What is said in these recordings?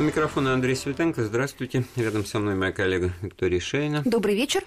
У микрофона Андрей Светенко. Здравствуйте. Рядом со мной моя коллега Виктория Шейна. Добрый вечер.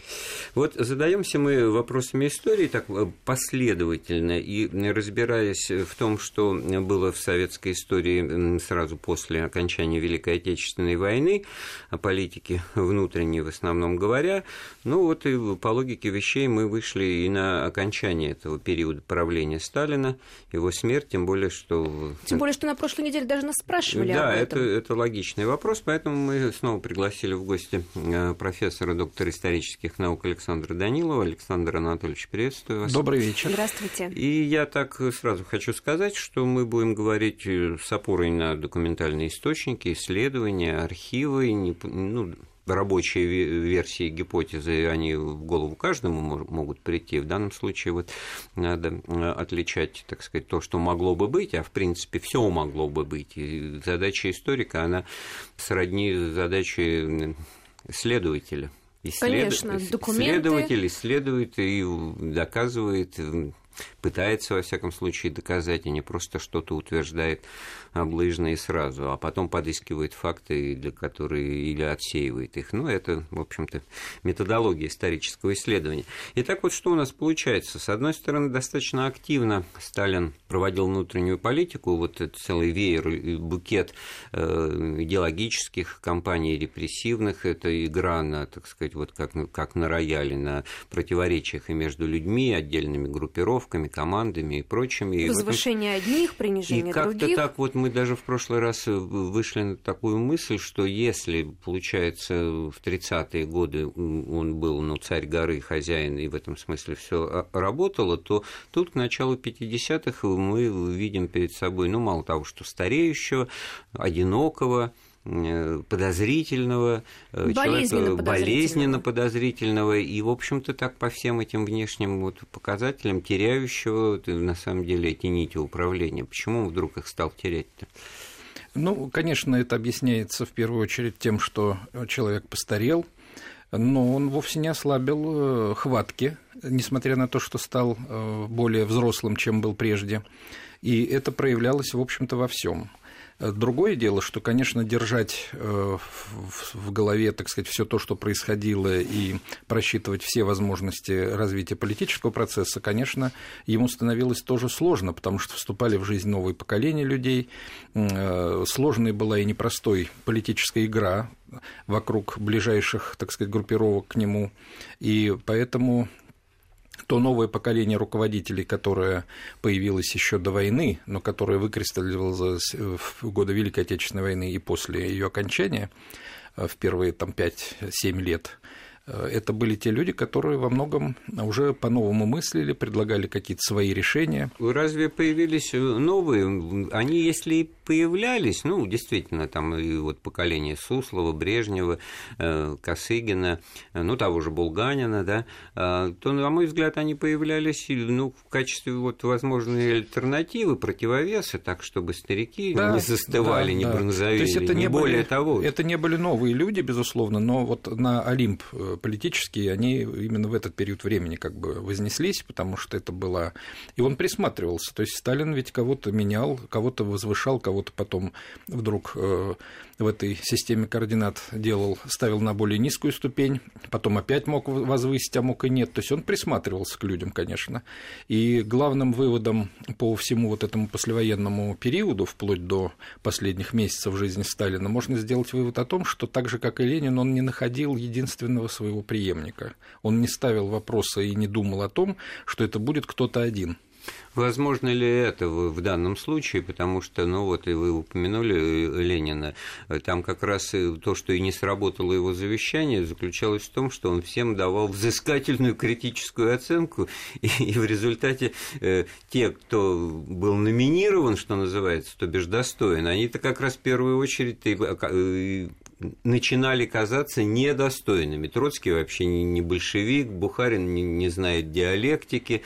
Вот задаемся мы вопросами истории так э, последовательно и разбираясь в том, что было в советской истории сразу после окончания Великой Отечественной войны, о политике внутренней в основном говоря, ну вот и по логике вещей мы вышли и на окончание этого периода правления Сталина, его смерть, тем более, что... Тем более, что на прошлой неделе даже нас спрашивали да, об этом. это, это логично логичный вопрос, поэтому мы снова пригласили в гости э, профессора, доктора исторических наук Александра Данилова. Александр Анатольевич, приветствую вас. Добрый вечер. Здравствуйте. И я так сразу хочу сказать, что мы будем говорить э, с опорой на документальные источники, исследования, архивы, ну, рабочие версии гипотезы, они в голову каждому могут прийти. В данном случае вот надо э, отличать, так сказать, то, что могло бы быть, а в принципе все могло бы быть. И задача историка, она сродни задаче следователя. Исслед... Конечно, документы... Исследователь исследует и доказывает пытается, во всяком случае, доказать, а не просто что-то утверждает облыжно и сразу, а потом подыскивает факты, для которые или отсеивает их. Ну, это, в общем-то, методология исторического исследования. Итак, вот что у нас получается. С одной стороны, достаточно активно Сталин проводил внутреннюю политику, вот этот целый веер, букет э, идеологических кампаний репрессивных, это игра на, так сказать, вот как, как на рояле, на противоречиях и между людьми, отдельными группировками, командами и прочими. Возвышение этом... одних, принижение и как-то других. так вот мы даже в прошлый раз э, вышли на такую мысль, что если, получается, в 30-е годы он был, ну, царь горы, хозяин, и в этом смысле все а, работало, то тут к началу 50-х мы видим перед собой, ну, мало того, что стареющего, одинокого, подозрительного, э, болезненно человека болезненно подозрительного, и, в общем-то, так по всем этим внешним вот показателям теряющего на самом деле эти нити управления. Почему он вдруг их стал терять-то? Ну, конечно, это объясняется в первую очередь тем, что человек постарел, но он вовсе не ослабил э, хватки, несмотря на то, что стал более взрослым, чем был прежде. И это проявлялось, в общем-то, во всем. Другое дело, что, конечно, держать э, в голове, так сказать, все то, что происходило, и просчитывать все возможности развития политического процесса, конечно, ему становилось тоже сложно, потому что вступали в жизнь новые поколения людей, э, сложной была и непростой политическая игра вокруг ближайших, так сказать, группировок к нему, и поэтому то новое поколение руководителей, которое появилось еще до войны, но которое выкристаллизовалось в годы Великой Отечественной войны и после ее окончания, э, в первые там, 5-7 лет, это были те люди, которые во многом уже по-новому мыслили, предлагали какие-то свои решения. Разве появились новые? Они, если и появлялись, ну, действительно, там и вот поколение Суслова, Брежнева, э, Косыгина, ну, того же Булганина, да, э, то, на мой взгляд, они появлялись, ну, в качестве вот возможной альтернативы, противовеса, так, чтобы старики да, не застывали, да, не да. бронзовели, то есть это не, не более были, того. Это не были новые люди, безусловно, но вот на Олимп политические, они именно в этот период времени как бы вознеслись, потому что это было... И он присматривался. То есть Сталин ведь кого-то менял, кого-то возвышал, кого-то потом вдруг э, в этой системе координат делал, ставил на более низкую ступень, потом опять мог возвысить, а мог и нет. То есть он присматривался к людям, конечно. И главным выводом по всему вот этому послевоенному периоду, вплоть до последних месяцев жизни Сталина, можно сделать вывод о том, что так же, как и Ленин, он не находил единственного своего преемника. Он не ставил вопроса и не думал о том, что это будет кто-то один. Возможно ли это в данном случае, потому что, ну вот и вы упомянули э, Ленина, там как раз то, что и не сработало его завещание, заключалось в том, что он всем давал взыскательную критическую оценку, и, и в результате э, те, кто был номинирован, что называется, то бишь достоин, они-то как раз в первую очередь начинали казаться недостойными. Троцкий вообще не большевик, Бухарин не знает диалектики,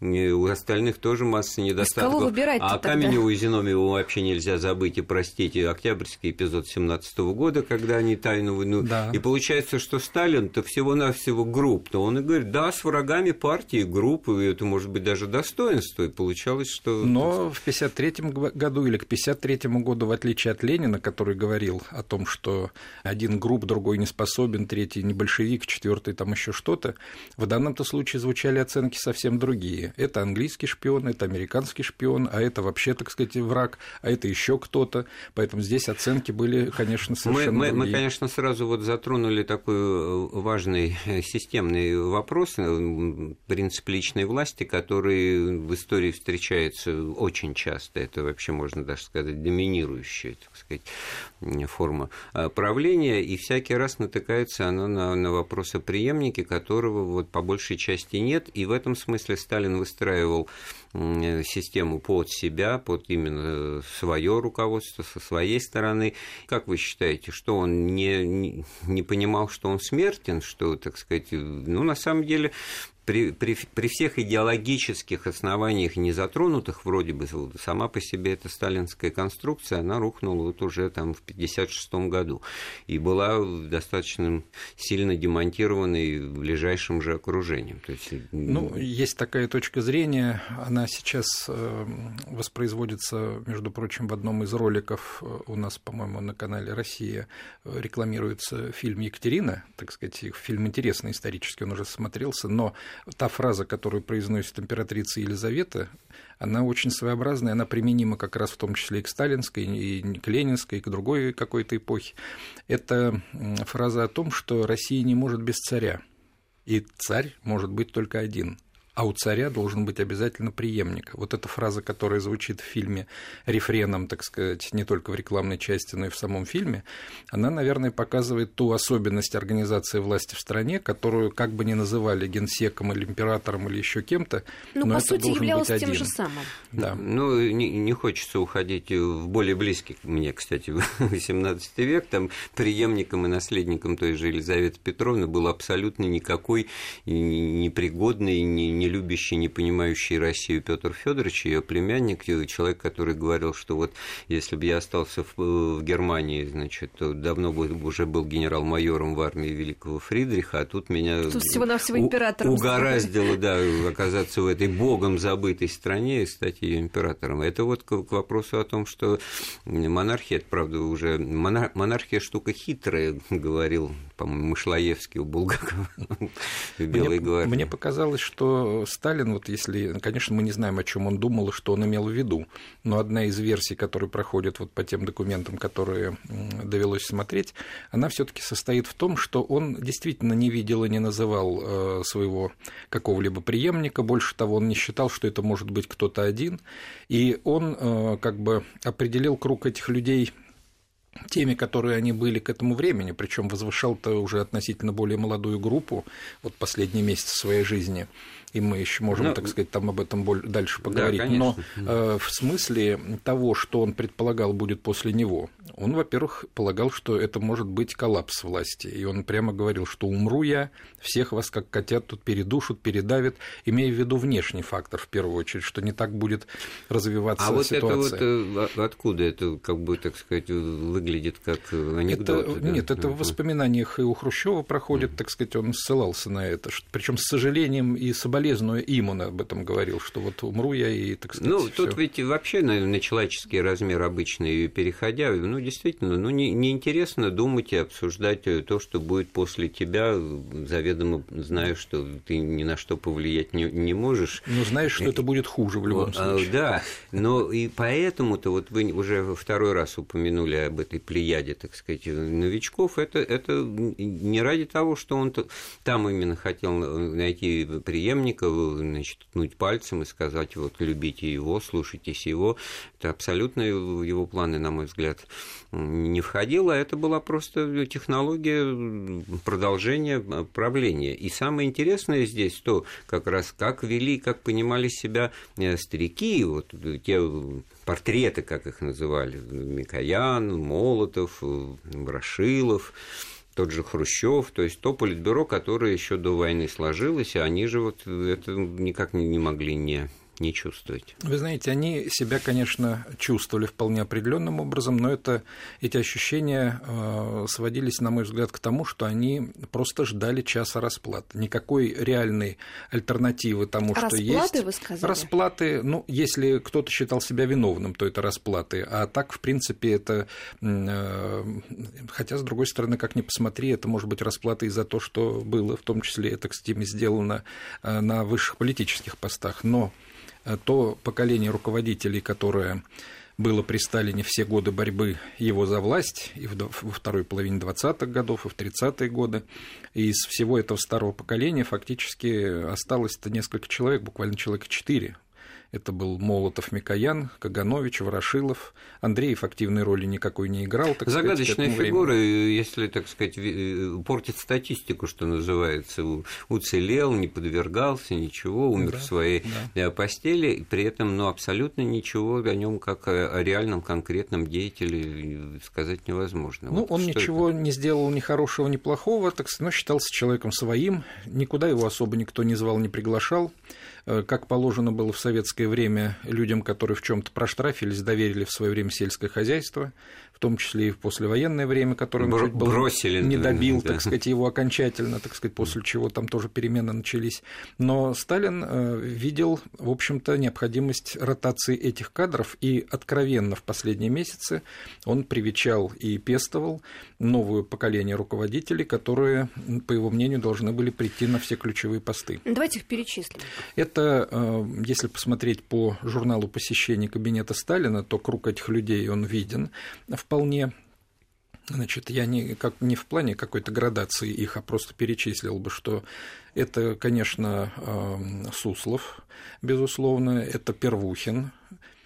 у остальных тоже масса недостатков. Кого выбирать а Каменеву и Зиновьеву вообще нельзя забыть и простить и октябрьский эпизод 17 года, когда они тайну войну. Да. И получается, что Сталин-то всего-навсего групп, то он и говорит, да, с врагами партии группы, и это может быть даже достоинство, и получалось, что... Но в 1953 году или к 1953 году, в отличие от Ленина, который говорил о том, что один групп, другой не способен, третий не большевик, четвертый там еще что-то, в данном-то случае звучали оценки совсем другие. Это английский шпион, это американский шпион, а это вообще, так сказать, враг, а это еще кто-то. Поэтому здесь оценки были, конечно, совершенно мы, мы, другие. Мы, конечно, сразу вот затронули такой э, важный э, системный вопрос, э, принцип личной власти, который в истории встречается очень часто. Это вообще, можно даже сказать, доминирующая, так сказать, форма правления, и всякий раз натыкается она на, на вопрос о преемнике, которого вот по большей части нет, и в этом смысле Сталин выстраивал систему под себя, под именно свое руководство, со своей стороны. Как вы считаете, что он не, не, понимал, что он смертен, что, так сказать, ну, на самом деле, при, при, при всех идеологических основаниях, не затронутых вроде бы, сама по себе эта сталинская конструкция, она рухнула вот уже там в 1956 году и была достаточно сильно демонтированной ближайшим же окружением. То есть... Ну, есть такая точка зрения, она сейчас э, воспроизводится, между прочим, в одном из роликов э, у нас, по-моему, на канале «Россия» рекламируется фильм «Екатерина», так сказать, фильм интересный исторически, он уже смотрелся, но та фраза, которую произносит императрица Елизавета, она очень своеобразная, она применима как раз в том числе и к сталинской, и к ленинской, и к другой какой-то эпохе. Это фраза о том, что Россия не может без царя, и царь может быть только один – а у царя должен быть обязательно преемник. Вот эта фраза, которая звучит в фильме рефреном, так сказать, не только в рекламной части, но и в самом фильме, она, наверное, показывает ту особенность организации власти в стране, которую как бы ни называли генсеком или императором или еще кем-то, ну, но по это сути, должен являлось быть тем один. же самым. Да. Ну, не, не хочется уходить в более близкий мне, кстати, в XVIII век, там преемником и наследником той же Елизаветы Петровны был абсолютно никакой непригодный, не не любящий, не понимающий Россию Петр Федорович, ее племянник, человек, который говорил, что вот если бы я остался в, в Германии, значит, то давно бы уже был генерал-майором в армии Великого Фридриха, а тут меня тут всего-навсего императором угораздило, да, оказаться в этой богом забытой стране и стать ее императором. Это вот к, к вопросу о том, что монархия, это, правда, уже монархия штука хитрая, говорил, по-моему, Мышлоевский у Булгакова в Белой мне, Мне показалось, что Сталин, вот если, конечно, мы не знаем, о чем он думал и что он имел в виду, но одна из версий, которая проходит вот по тем документам, которые довелось смотреть, она все-таки состоит в том, что он действительно не видел и не называл э, своего какого-либо преемника, больше того, он не считал, что это может быть кто-то один, и он э, как бы определил круг этих людей теми, которые они были к этому времени, причем возвышал-то уже относительно более молодую группу, вот последний месяц своей жизни, и мы еще можем, ну, так сказать, там об этом дальше поговорить. Да, Но э, в смысле того, что он предполагал будет после него, он, во-первых, полагал, что это может быть коллапс власти, и он прямо говорил, что умру я, всех вас как котят тут передушат, передавят, имея в виду внешний фактор в первую очередь, что не так будет развиваться а ситуация. А вот это вот откуда это, как бы, так сказать, выглядит как анекдот? Это, да? Нет, это в воспоминаниях и у Хрущева проходит, так сказать, он ссылался на это, причем с сожалением и соболезнованием соболезную им, он об этом говорил, что вот умру я и, так сказать, Ну, тут ведь вообще на, на человеческий размер обычный переходя, ну, действительно, ну, не, неинтересно думать и обсуждать то, что будет после тебя, заведомо зная, что ты ни на что повлиять не, не можешь. Ну, знаешь, что это будет хуже в любом а, случае. Да, но и поэтому-то вот вы уже второй раз упомянули об этой плеяде, так сказать, новичков, это, это не ради того, что он там именно хотел найти преемника, начальника, значит, ткнуть пальцем и сказать, вот, любите его, слушайтесь его. Это абсолютно в его планы, на мой взгляд, не входило. Это была просто технология продолжения правления. И самое интересное здесь то, как раз как вели, как понимали себя э, старики, вот те портреты, как их называли, Микоян, Молотов, Ворошилов, тот же Хрущев, то есть то политбюро, которое еще до войны сложилось, и они же вот это никак не могли не не чувствовать. Вы знаете, они себя, конечно, чувствовали вполне определенным образом, но это, эти ощущения э, сводились, на мой взгляд, к тому, что они просто ждали часа расплаты. Никакой реальной альтернативы тому, расплаты, что есть. Расплаты, вы сказали? Расплаты, ну, если кто-то считал себя виновным, то это расплаты, а так, в принципе, это, э, хотя, с другой стороны, как ни посмотри, это может быть расплата и за то, что было, в том числе это, кстати, сделано э, на высших политических постах, но то поколение руководителей, которое было при Сталине все годы борьбы его за власть, и во второй половине 20-х годов, и в 30-е годы. И из всего этого старого поколения фактически осталось-то несколько человек, буквально человек четыре, это был Молотов, Микоян, Каганович, Ворошилов. Андреев активной роли никакой не играл. Так Загадочная сказать, фигура, времени. если, так сказать, э, портит статистику, что называется. Уцелел, не подвергался, ничего, умер да, в своей да. Э, постели, при этом ну, абсолютно ничего о нем как о реальном конкретном деятеле сказать невозможно. Ну, вот он ничего это? не сделал ни хорошего, ни плохого, так, но считался человеком своим, никуда его особо никто не звал, не приглашал. Э, как положено было в советское время людям, которые в чем то проштрафились, доверили в свое время сельское хозяйство, в том числе и в послевоенное время, которое он Бр- чуть бросили, не добил, да. так сказать, его окончательно, так сказать, после чего там тоже перемены начались. Но Сталин э, видел, в общем-то, необходимость ротации этих кадров, и откровенно в последние месяцы он привечал и пестовал новое поколение руководителей, которые, по его мнению, должны были прийти на все ключевые посты. Давайте их перечислим. Это, э, если посмотреть по журналу посещений кабинета Сталина, то круг этих людей, он виден вполне. Значит, я не, как, не в плане какой-то градации их, а просто перечислил бы, что это, конечно, э, Суслов, безусловно, это Первухин,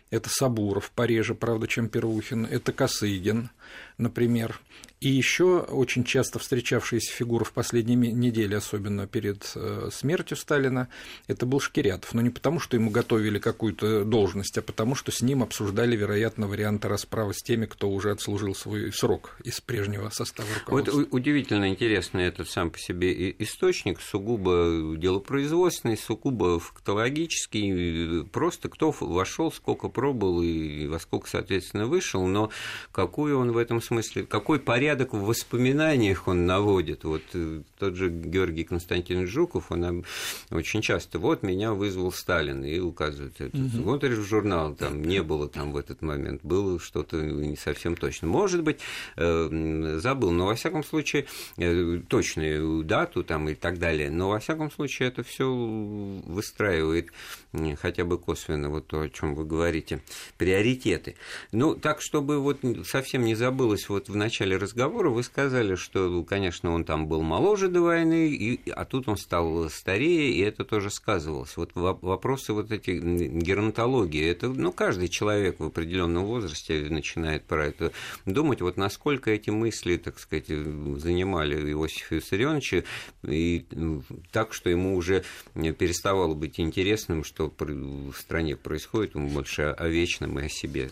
это Сабуров пореже, правда, чем Первухин, это Косыгин, например, и еще очень часто встречавшаяся фигура в последние недели, особенно перед э, смертью Сталина, это был Шкирятов. Но не потому, что ему готовили какую-то должность, а потому, что с ним обсуждали, вероятно, варианты расправы с теми, кто уже отслужил свой срок из прежнего состава руководства. Вот удивительно интересный этот сам по себе источник, сугубо делопроизводственный, сугубо фактологический, просто кто вошел, сколько пробовал и во сколько, соответственно, вышел, но какую он в этом смысле, какой порядок в воспоминаниях он наводит. Вот э, тот же Георгий Константинович Жуков, он очень часто, вот меня вызвал Сталин, и указывает, угу. смотришь в журнал, там не было там в этот момент, было что-то не совсем точно. Может быть, э, забыл, но во всяком случае, э, точную дату там и так далее, но во всяком случае это все выстраивает хотя бы косвенно вот то, о чем вы говорите, приоритеты. Ну, так, чтобы вот совсем не забылось вот в начале разговора, вы сказали, что, конечно, он там был моложе до войны, и, а тут он стал старее, и это тоже сказывалось. Вот вопросы вот эти геронтологии, это, ну, каждый человек в определенном возрасте начинает про это думать, вот насколько эти мысли, так сказать, занимали Иосифа Виссарионовича, и так, что ему уже переставало быть интересным, что что в стране происходит, он больше о вечном и о себе.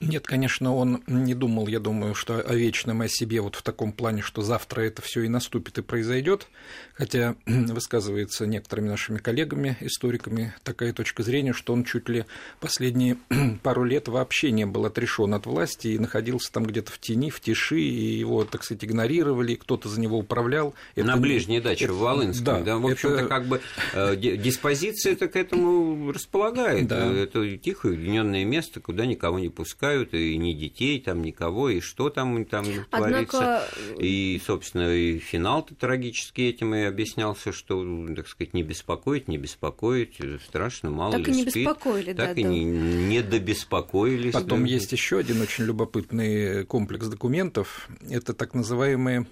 Нет, конечно, он не думал, я думаю, что о вечном и о себе вот в таком плане, что завтра это все и наступит и произойдет, хотя высказывается некоторыми нашими коллегами, историками, такая точка зрения, что он чуть ли последние пару лет вообще не был отрешен от власти и находился там где-то в тени, в тиши, и его, так сказать, игнорировали, кто-то за него управлял. Это... На ближней даче это... в Волынске, да, да в общем-то, это... как бы э, диспозиция-то к этому располагает. Да. Это тихое, уединенное место, куда никого не пускают пускают, и ни детей там, никого, и что там, там Однако... творится. И, собственно, и финал-то трагически этим и объяснялся, что, так сказать, не беспокоить, не беспокоить, страшно, мало так ли и не спит. беспокоили, так да, и да. не, не добеспокоились. Потом да. есть еще один очень любопытный комплекс документов. Это так называемые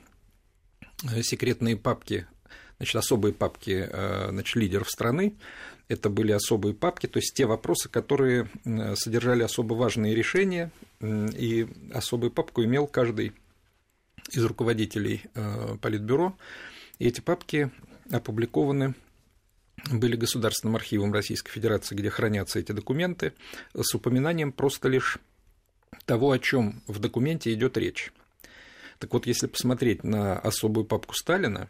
секретные папки значит, особые папки значит, лидеров страны, это были особые папки, то есть те вопросы, которые содержали особо важные решения, и особую папку имел каждый из руководителей Политбюро, и эти папки опубликованы были Государственным архивом Российской Федерации, где хранятся эти документы, с упоминанием просто лишь того, о чем в документе идет речь. Так вот, если посмотреть на особую папку Сталина,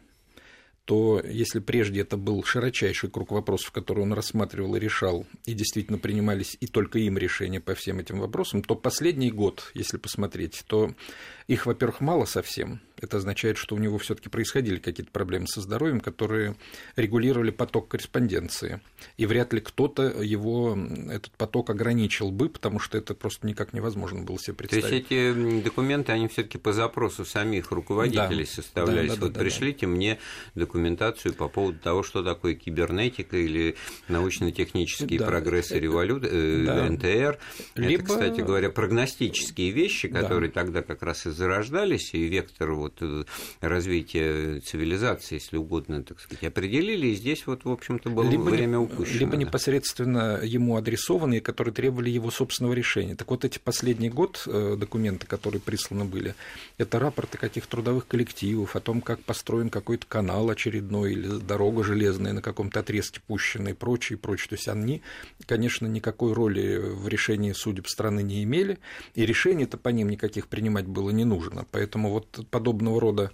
то если прежде это был широчайший круг вопросов, которые он рассматривал и решал, и действительно принимались и только им решения по всем этим вопросам, то последний год, если посмотреть, то их, во-первых, мало совсем. Это означает, что у него все-таки происходили какие-то проблемы со здоровьем, которые регулировали поток корреспонденции. И вряд ли кто-то его, этот поток ограничил бы, потому что это просто никак невозможно было себе представить. То есть эти документы, они все-таки по запросу самих руководителей да, составлялись. Да, да, вот да, пришлите да. мне документацию по поводу того, что такое кибернетика или научно-технический да. прогресс и революция, э, да. НТР. Либо... Это, кстати говоря, прогностические вещи, которые да. тогда как раз и зарождались, и вектор вот э, развития цивилизации, если угодно, так сказать, определили, и здесь вот, в общем-то, было либо время упущено. Либо да. непосредственно ему адресованные, которые требовали его собственного решения. Так вот, эти последний год э, документы, которые присланы были, это рапорты каких трудовых коллективов о том, как построен какой-то канал очередной или дорога железная на каком-то отрезке пущенной и прочее, и прочее. То есть они, конечно, никакой роли в решении судеб страны не имели, и решений-то по ним никаких принимать было не нужно. Поэтому вот подобного рода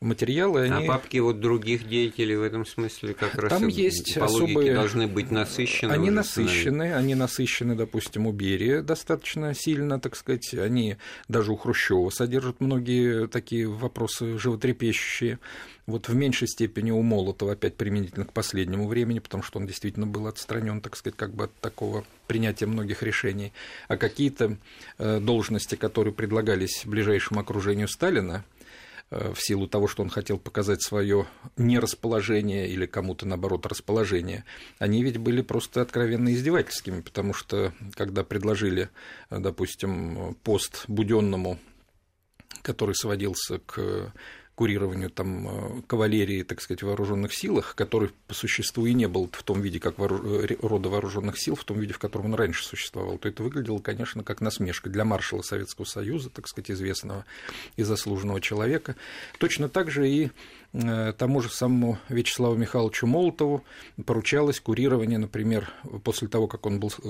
материалы... А они... А папки вот других деятелей в этом смысле как раз Там есть по особые... должны быть насыщены. Они насыщены, они насыщены, допустим, у Берия достаточно сильно, так сказать. Они даже у Хрущева содержат многие такие вопросы животрепещущие. Вот в меньшей степени у Молотова, опять применительно к последнему времени, потому что он действительно был отстранен, так сказать, как бы от такого принятия многих решений. А какие-то э, должности, которые предлагались ближайшему окружению Сталина, в силу того, что он хотел показать свое нерасположение или кому-то, наоборот, расположение, они ведь были просто откровенно издевательскими, потому что, когда предложили, э, допустим, пост Буденному, который сводился к курированию там, э, кавалерии, так сказать, вооруженных силах, который по существу и не был в том виде, как вооруж... Э, рода вооруженных сил, в том виде, в котором он раньше существовал, то это выглядело, конечно, как насмешка для маршала Советского Союза, так сказать, известного и заслуженного человека. Точно так же и тому же самому Вячеславу Михайловичу Молотову поручалось курирование, например, после того, как он был э,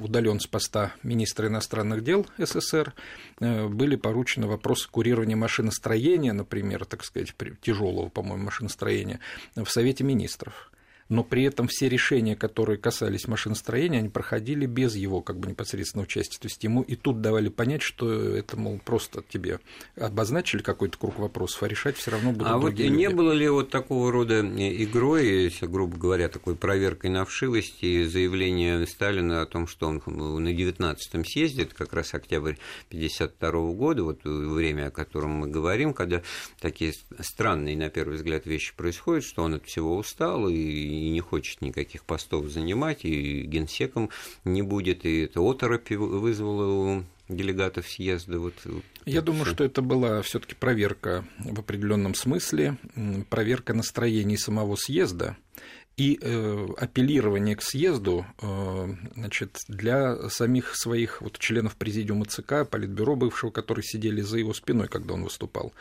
удален с поста министра иностранных дел СССР, э, были поручены вопросы курирования машиностроения, например, так сказать, тяжелого, по-моему, машиностроения в Совете министров но при этом все решения, которые касались машиностроения, они проходили без его как бы непосредственного участия. То есть ему и тут давали понять, что это, мол, просто тебе обозначили какой-то круг вопросов, а решать все равно будут А вот люди. не было ли вот такого рода игрой, если, грубо говоря, такой проверкой на вшивость и заявление Сталина о том, что он на 19-м съезде, это как раз октябрь 52 года, вот время, о котором мы говорим, когда такие странные, на первый взгляд, вещи происходят, что он от всего устал и и не хочет никаких постов занимать, и генсеком не будет, и это оторопь вызвало у делегатов съезда. Вот, Я думаю, что это была все-таки проверка в определенном смысле, проверка настроений самого съезда и э, апеллирование к съезду э, значит, для самих своих вот, членов президиума ЦК, Политбюро бывшего, которые сидели за его спиной, когда он выступал.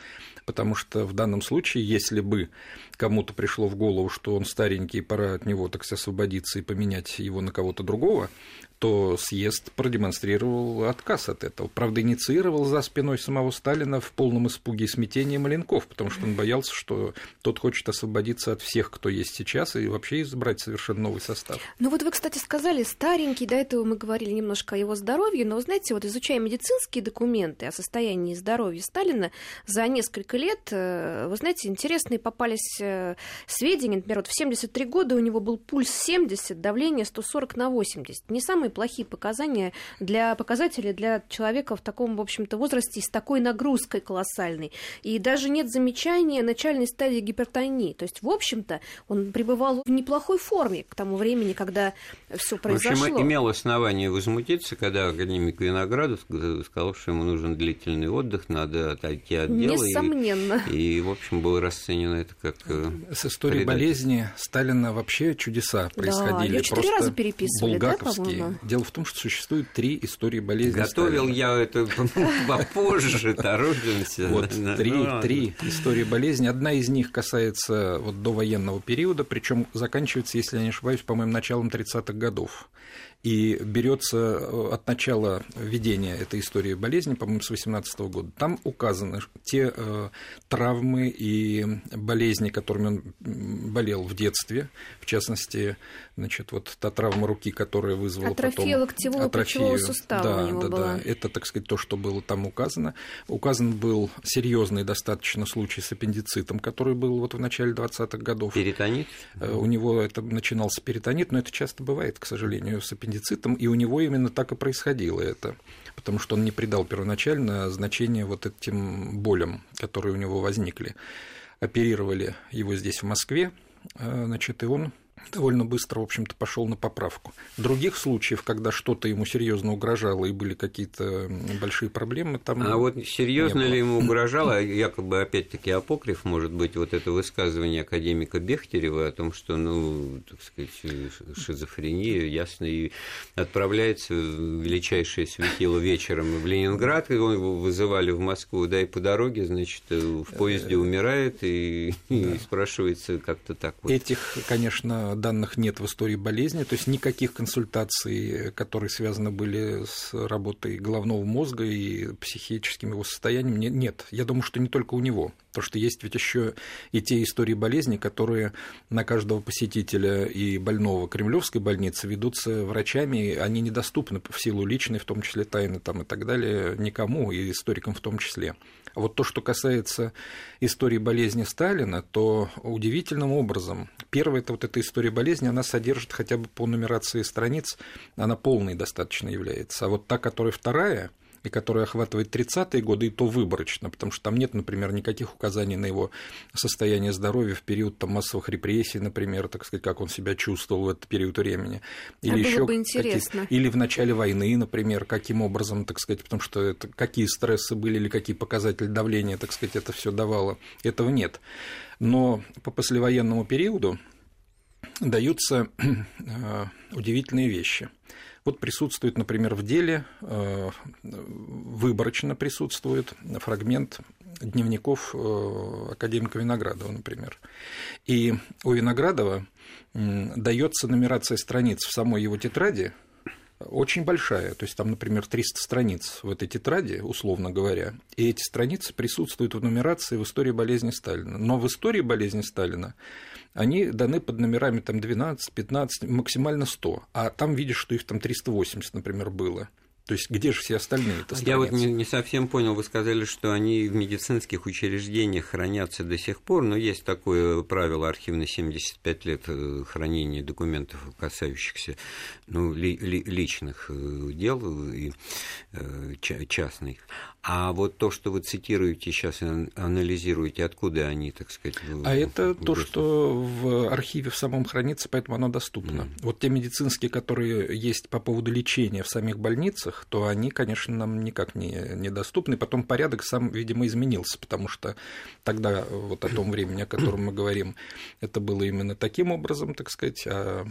Потому что в данном случае, если бы кому-то пришло в голову, что он старенький, пора от него, так освободиться и поменять его на кого-то другого, то съезд продемонстрировал отказ от этого. Правда, инициировал за спиной самого Сталина в полном испуге и смятении Маленков, потому что он боялся, что тот хочет освободиться от всех, кто есть сейчас, и вообще избрать совершенно новый состав. Ну вот вы, кстати, сказали, старенький, до этого мы говорили немножко о его здоровье, но, знаете, вот изучая медицинские документы о состоянии здоровья Сталина за несколько лет, э, вы знаете, интересные попались э, сведения, например, вот в 73 года у него был пульс 70, давление 140 на 80. Не самые плохие показания для показателей для человека в таком, в общем-то, возрасте с такой нагрузкой колоссальной. И даже нет замечания начальной стадии гипертонии. То есть, в общем-то, он пребывал в неплохой форме к тому времени, когда все произошло. В общем, имел основание возмутиться, когда академик Виноградов сказал, что ему нужен длительный отдых, надо отойти от дела. Несомненно. И, и в общем, было расценено это как... Э, С историей болезни Сталина вообще чудеса происходили. Да, ее четыре раза переписывали, булгаковские. Да, Дело в том, что существует три истории болезни Готовил Сталина. я это попозже, торопимся. Вот три, ну, три истории болезни. Одна из них касается вот довоенного периода, причем заканчивается, если я не ошибаюсь, по-моему, началом 30-х годов и берется э, от начала введения этой истории болезни, по-моему, с 18 года. Там указаны те э, травмы и болезни, которыми он болел в детстве, в частности, значит, вот та травма руки, которая вызвала атрофия потом... локтевого атрофию сустава да, у него да, была. да, это, так сказать, то, что было там указано. Указан был серьезный достаточно случай с аппендицитом, который был вот в начале 20-х годов. Перитонит? Э, у него это начинался перитонит, но это часто бывает, к сожалению, с аппендицитом аппендицитом, и у него именно так и происходило это, потому что он не придал первоначально значения вот этим болям, которые у него возникли. Оперировали его здесь в Москве, э, значит, и он довольно быстро, в общем-то, пошел на поправку. Других случаев, когда что-то ему серьезно угрожало и были какие-то большие проблемы, там. А вот серьезно ли ему угрожало, якобы опять-таки апокриф, может быть, вот это высказывание академика Бехтерева о том, что, ну, так сказать, шизофрения, ясно, и отправляется в величайшее светило вечером в Ленинград, и его вызывали в Москву, да, и по дороге, значит, в поезде умирает, и, и спрашивается как-то так вот. Этих, конечно, данных нет в истории болезни, то есть никаких консультаций, которые связаны были с работой головного мозга и психическим его состоянием, нет. Я думаю, что не только у него. Потому что есть ведь еще и те истории болезни, которые на каждого посетителя и больного Кремлевской больницы ведутся врачами, они недоступны в силу личной, в том числе тайны там, и так далее, никому, и историкам в том числе. А вот то, что касается истории болезни Сталина, то удивительным образом, первая это вот эта история болезни, она содержит хотя бы по нумерации страниц, она полной достаточно является. А вот та, которая вторая, и которая охватывает 30-е годы, и то выборочно, потому что там нет, например, никаких указаний на его состояние здоровья в период там, массовых репрессий, например, так сказать, как он себя чувствовал в этот период времени. Или а еще бы интересно. Или в начале войны, например, каким образом, так сказать, потому что это, какие стрессы были или какие показатели давления, так сказать, это все давало. Этого нет. Но по послевоенному периоду даются э, удивительные вещи. Вот присутствует, например, в деле, э, выборочно присутствует фрагмент дневников э, академика Виноградова, например. И у Виноградова дается нумерация страниц в самой его тетради очень большая, то есть там, например, 300 страниц в этой тетради, условно говоря, и эти страницы присутствуют в нумерации в истории болезни Сталина. Но в истории болезни Сталина они даны под номерами там 12, 15, максимально 100, а там видишь, что их там 380, например, было. То есть где же все остальные это Я вот не, не совсем понял, вы сказали, что они в медицинских учреждениях хранятся до сих пор, но есть такое правило архивно 75 лет э, хранения документов, касающихся ну, ли, ли, личных э, дел и э, частных. А вот то, что вы цитируете сейчас, анализируете, откуда они, так сказать... А это то, что в архиве в самом хранится, поэтому оно доступно. Mm. Вот те медицинские, которые есть по поводу лечения в самих больницах, то они, конечно, нам никак не, недоступны. Потом порядок сам, видимо, изменился, потому что тогда, вот о том времени, о котором мы говорим, это было именно таким образом, так сказать, а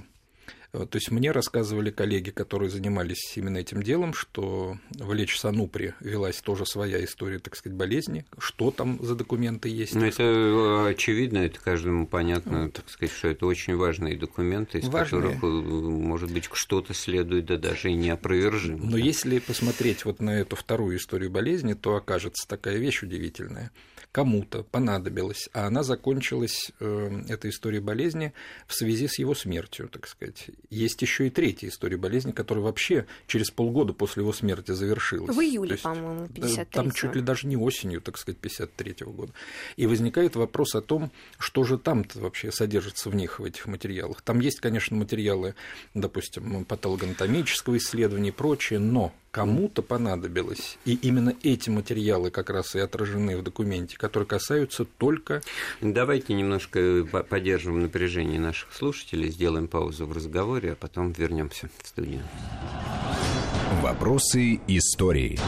то есть мне рассказывали коллеги, которые занимались именно этим делом, что в Лечь Санупре велась тоже своя история, так сказать, болезни, что там за документы есть. Ну, это э, очевидно, это каждому понятно, вот. так сказать, что это очень важные документы, из важные. которых, э, может быть, что-то следует, да даже и неопровержимо. Но да. если посмотреть вот на эту вторую историю болезни, то окажется такая вещь удивительная кому-то понадобилось, а она закончилась, э, эта история болезни, в связи с его смертью, так сказать. Есть еще и третья история болезни, которая вообще через полгода после его смерти завершилась. В июле, по-моему, 53 Там чуть ли даже не осенью, так сказать, 53 -го года. И возникает вопрос о том, что же там-то вообще содержится в них, в этих материалах. Там есть, конечно, материалы, допустим, патологоанатомического исследования и прочее, но кому-то понадобилось, и именно эти материалы как раз и отражены в документе, которые касаются только... Давайте немножко поддержим напряжение наших слушателей, сделаем паузу в разговоре, а потом вернемся в студию. Вопросы истории.